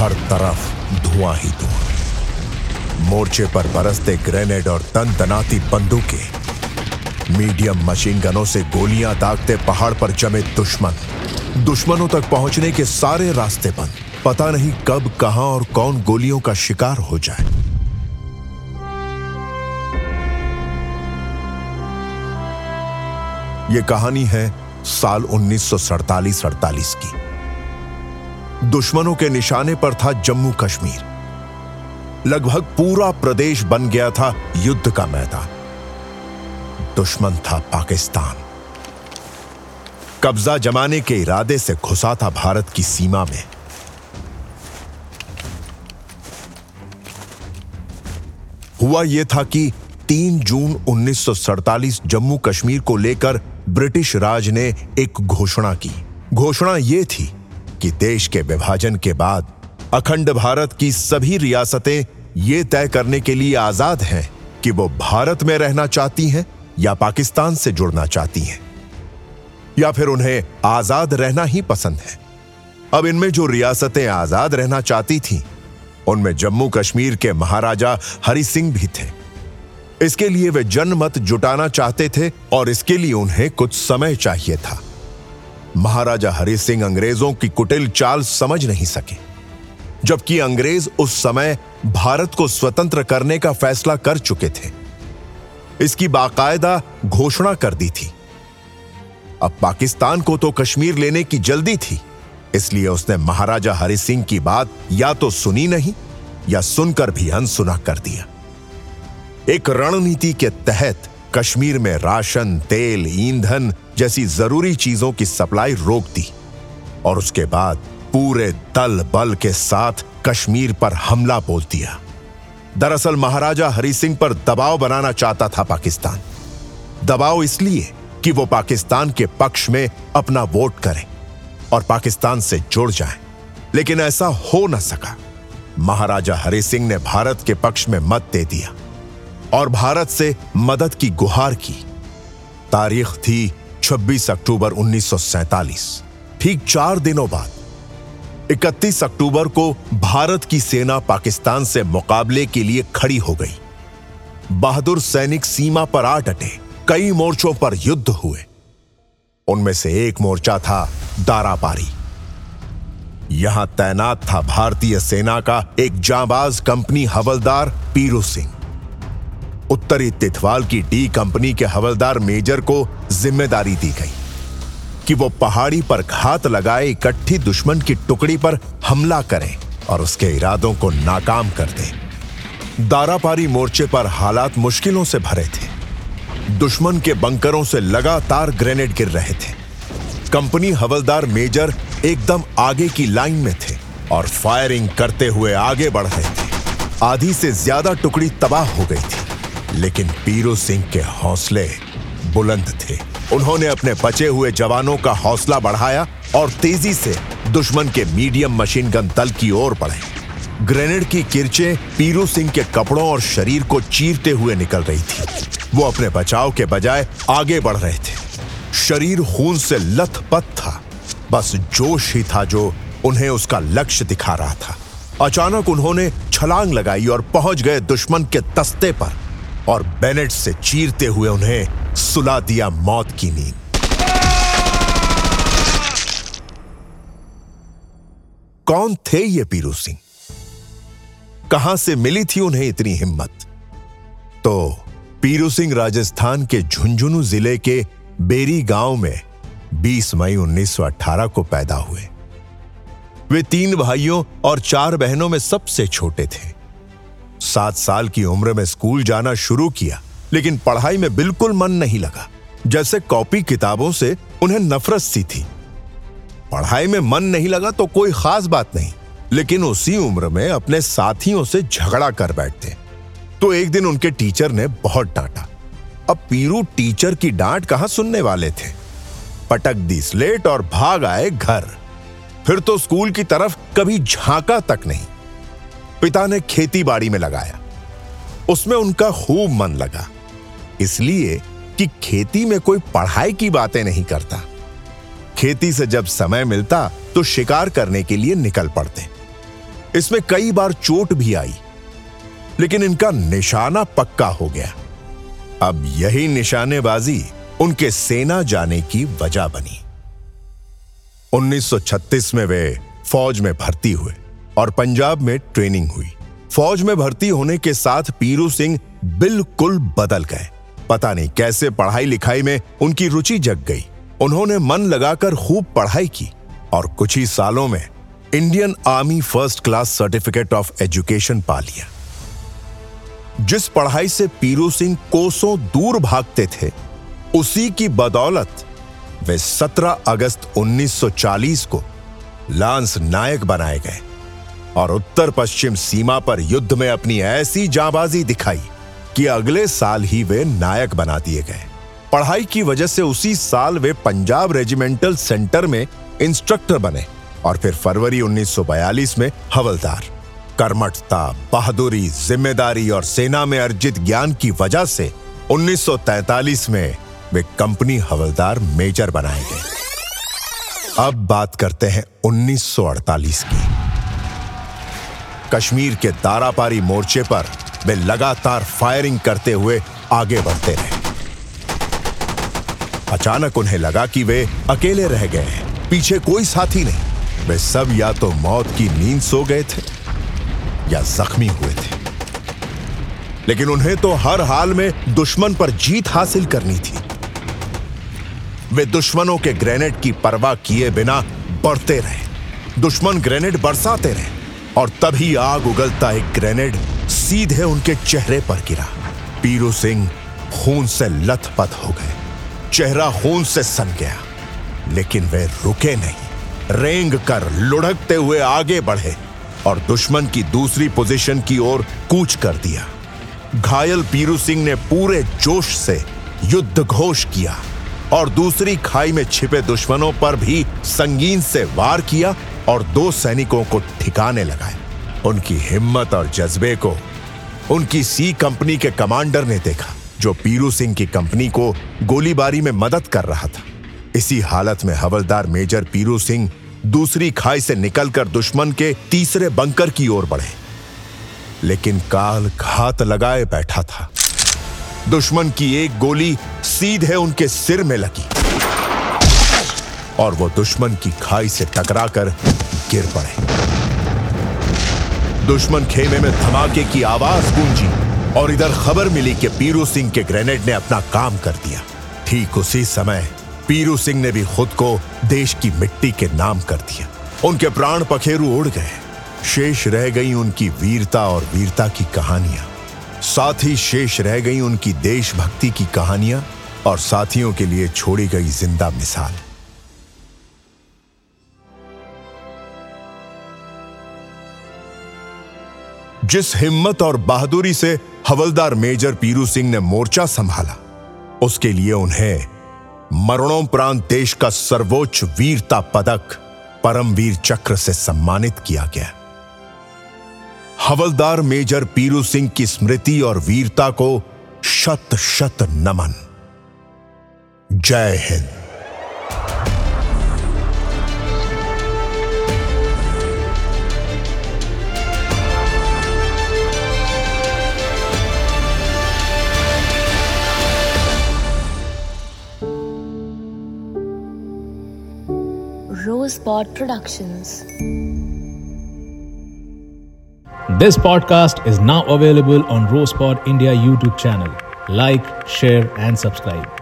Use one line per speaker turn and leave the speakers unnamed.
हर तरफ़ धुआँ ही धुआँ। मोर्चे पर बरसते ग्रेनेड और तनतनाती बंदूकें। मीडियम मशीन गनों से गोलियाँ दागते पहाड़ पर जमे दुश्मन। दुश्मनों तक पहुँचने के सारे रास्ते बंद। पता नहीं कब, कहाँ और कौन गोलियों का शिकार हो जाए। यह कहानी है साल 1947-48 की। दुश्मनों के निशाने पर था जम्मू कश्मीर। लगभग पूरा प्रदेश बन गया था युद्ध का मैदान। दुश्मन था पाकिस्तान। कब्जा जमाने के इरादे से घुसा था भारत की सीमा में। हुआ यह था कि 3 जून 1947 जम्मू कश्मीर को लेकर ब्रिटिश राज ने एक घोषणा की। घोषणा यह थी कि देश के विभाजन के बाद अखंड भारत की सभी रियासतें ये तय करने के लिए आज़ाद हैं कि वो भारत में रहना चाहती हैं या पाकिस्तान से जुड़ना चाहती हैं या फिर उन्हें आज़ाद रहना ही पसंद है। अब इनमें जो रियासतें आज़ाद रहना चाहती थीं, उनमें जम्मू कश्मीर के महाराजा हरि सिंह भी थे। इसके लिए वे जनमत जुटाना चाहते थे और इसके लिए उन्हें कुछ समय चाहिए था। महाराजा हरि सिंह अंग्रेज़ों की कुटिल चाल समझ नहीं सके। जबकि अंग्रेज़ उस समय भारत को स्वतंत्र करने का फैसला कर चुके थे। इसकी बाकायदा घोषणा कर दी थी। अब पाकिस्तान को तो कश्मीर लेने की जल्दी थी, इसलिए उसने महाराजा हरि सिंह की बात या तो सुनी नहीं, या सुनकर भी अनसुना कर दिया। एक रणनीति के तहत कश्मीर में राशन तेल ईंधन जैसी ज़रूरी चीज़ों की सप्लाई रोक दी और उसके बाद पूरे दल बल के साथ कश्मीर पर हमला बोल दिया। दरअसल महाराजा हरि सिंह पर दबाव बनाना चाहता था पाकिस्तान। दबाव इसलिए कि वो पाकिस्तान के पक्ष में अपना वोट करें और पाकिस्तान से जुड़ जाएँ, लेकिन ऐसा हो न सका। महाराजा हरि सिंह ने भारत के पक्ष में मत दे दिया। और भारत से मदद की गुहार की। तारीख थी 26 अक्टूबर 1947 ठीक चार दिनों बाद 31 अक्टूबर को भारत की सेना पाकिस्तान से मुकाबले के लिए खड़ी हो गई। बहादुर सैनिक सीमा पर आ डटे, कई मोर्चों पर युद्ध हुए। उनमें से एक मोर्चा था दारापारी। यहाँ तैनात था भारतीय सेना का एक जाबाज कंपनी हवलदार पीरू सिंह। उत्तरी तिथवाल की डी कंपनी के हवलदार मेजर को ज़िम्मेदारी दी गई कि वो पहाड़ी पर घात लगाए इकट्ठी दुश्मन की टुकड़ी पर हमला करें और उसके इरादों को नाकाम कर दें। दारापारी मोर्चे पर हालात मुश्किलों से भरे थे। दुश्मन के बंकरों से लगातार ग्रेनेड गिर रहे थे। कंपनी हवलदार मेजर एकदम आगे की लाइन में थे और फायरिंग करते हुए आगे बढ़ रहे थे। आधी से ज़्यादा टुकड़ी तबाह हो गई थी। लेकिन पीरू सिंह के हौसले बुलंद थे। उन्होंने अपने बचे हुए जवानों का हौसला बढ़ाया और तेज़ी से दुश्मन के मीडियम मशीन गन दल की ओर बढ़े। ग्रेनेड की किरचे पीरू सिंह के कपड़ों और शरीर को चीरते हुए निकल रही थी। वो अपने बचाव के बजाय आगे बढ़ रहे थे। शरीर खून से लथपथ था। बस जोश ही था जो उन्हें उसका लक्ष्य दिखा रहा था। अचानक उन्होंने छलांग लगाई और पहुँच गए दुश्मन के तस्ते पर। और बेनेट से चीरते हुए उन्हें सुला दिया मौत की नींद। कौन थे ये पीरू सिंह? कहाँ से मिली थी उन्हें इतनी हिम्मत? तो पीरू सिंह राजस्थान के झुंझुनू ज़िले के बेरी गाँव में 20 मई 1918 को पैदा हुए। वे तीन भाइयों और चार बहनों में सबसे छोटे थे। सात साल की उम्र में स्कूल जाना शुरू किया, लेकिन पढ़ाई में बिल्कुल मन नहीं लगा। जैसे कॉपी किताबों से उन्हें नफरत सी थी। पढ़ाई में मन नहीं लगा तो कोई खास बात नहीं, लेकिन उसी उम्र में अपने साथियों से झगड़ा कर बैठते। तो एक दिन उनके टीचर ने बहुत डांटा। अब पीरू टीचर की डांट कहाँ सुनने वाले थे? पटक दी स्लेट और भाग आए घर। फिर तो स्कूल की तरफ़ कभी झांका तक नहीं। पिता ने खेती बाड़ी में लगाया। उसमें उनका खूब मन लगा। इसलिए कि खेती में कोई पढ़ाई की बातें नहीं करता। खेती से जब समय मिलता तो शिकार करने के लिए निकल पड़ते। इसमें कई बार चोट भी आई, लेकिन इनका निशाना पक्का हो गया। अब यही निशानेबाजी उनके सेना जाने की वजह बनी। 1936 में वे फौज में भर्ती हुए। और पंजाब में ट्रेनिंग हुई। फौज में भर्ती होने के साथ पीरू सिंह बिल्कुल बदल गए। पता नहीं कैसे पढ़ाई लिखाई में उनकी रुचि जग गई। उन्होंने मन लगाकर खूब पढ़ाई की और कुछ ही सालों में Indian army first class certificate of education पा लिया। जिस पढ़ाई से पीरू सिंह कोसों दूर भागते थे, उसी की बदौलत वे 17 अगस्त 1940 को लांस नायक बनाए गए। और उत्तर पश्चिम सीमा पर युद्ध में अपनी ऐसी जाबाजी दिखाई कि अगले साल ही वे नायक बना दिए गए। पढ़ाई की वजह से उसी साल वे पंजाब रेजिमेंटल सेंटर में इंस्ट्रक्टर बने और फिर फरवरी 1942 में हवलदार। कर्मठता, बहादुरी, ज़िम्मेदारी और सेना में अर्जित ज्ञान की वजह से 1943 में वे कंपनी हवलदार मेजर बनाए गए। अब बात करते हैं 1948 की। कश्मीर के दारापारी मोर्चे पर वे लगातार फायरिंग करते हुए आगे बढ़ते रहे। अचानक उन्हें लगा कि वे अकेले रह गए हैं। पीछे कोई साथी नहीं। वे सब या तो मौत की नींद सो गए थे या जख्मी हुए थे। लेकिन उन्हें तो हर हाल में दुश्मन पर जीत हासिल करनी थी। वे दुश्मनों के ग्रेनेड की परवाह किए बिना बढ़ते रहे। दुश्मन ग्रेनेड बरसाते रहे। और तभी आग उगलता एक ग्रेनेड सीधे उनके चेहरे पर गिरा। पीरू सिंह खून से लथपथ हो गए। चेहरा खून से सन गया। लेकिन वे रुके नहीं। रेंग कर लुढ़कते हुए आगे बढ़े और दुश्मन की दूसरी पोजीशन की ओर कूच कर दिया। घायल पीरू सिंह ने पूरे जोश से युद्ध घोष किया और दूसरी खाई में छिपे दुश्मनों पर भी संगीन से वार किया और दो सैनिकों को ठिकाने लगाए। उनकी हिम्मत और जज्बे को उनकी सी कंपनी के कमांडर ने देखा, जो पीरू सिंह की कंपनी को गोलीबारी में मदद कर रहा था। इसी हालत में हवलदार मेजर पीरू सिंह दूसरी खाई से निकलकर दुश्मन के तीसरे बंकर की ओर बढ़े। लेकिन काल घात लगाए बैठा था। दुश्मन की एक गोली सीधे उनके सिर में लगी। और वो दुश्मन की खाई से टकराकर गिर पड़े। दुश्मन खेमे में धमाके की आवाज़ गूंजी और इधर खबर मिली कि पीरू सिंह के ग्रेनेड ने अपना काम कर दिया। ठीक उसी समय पीरू सिंह ने भी खुद को देश की मिट्टी के नाम कर दिया। उनके प्राण पखेरु उड़ गए। शेष रह गई उनकी वीरता और वीरता की कहानियाँ। साथ ही शेष रह गई उनकी देशभक्ति की कहानियाँ और साथियों के लिए छोड़ी गई ज़िंदा मिसाल। जिस हिम्मत और बहादुरी से हवलदार मेजर पीरू सिंह ने मोर्चा संभाला, उसके लिए उन्हें मरणोपरांत देश का सर्वोच्च वीरता पदक परमवीर चक्र से सम्मानित किया गया। हवलदार मेजर पीरू सिंह की स्मृति और वीरता को शत शत नमन। जय Hind.
Rosebud Productions.
This podcast is now available on Rosepod India YouTube channel. Like, share, and subscribe.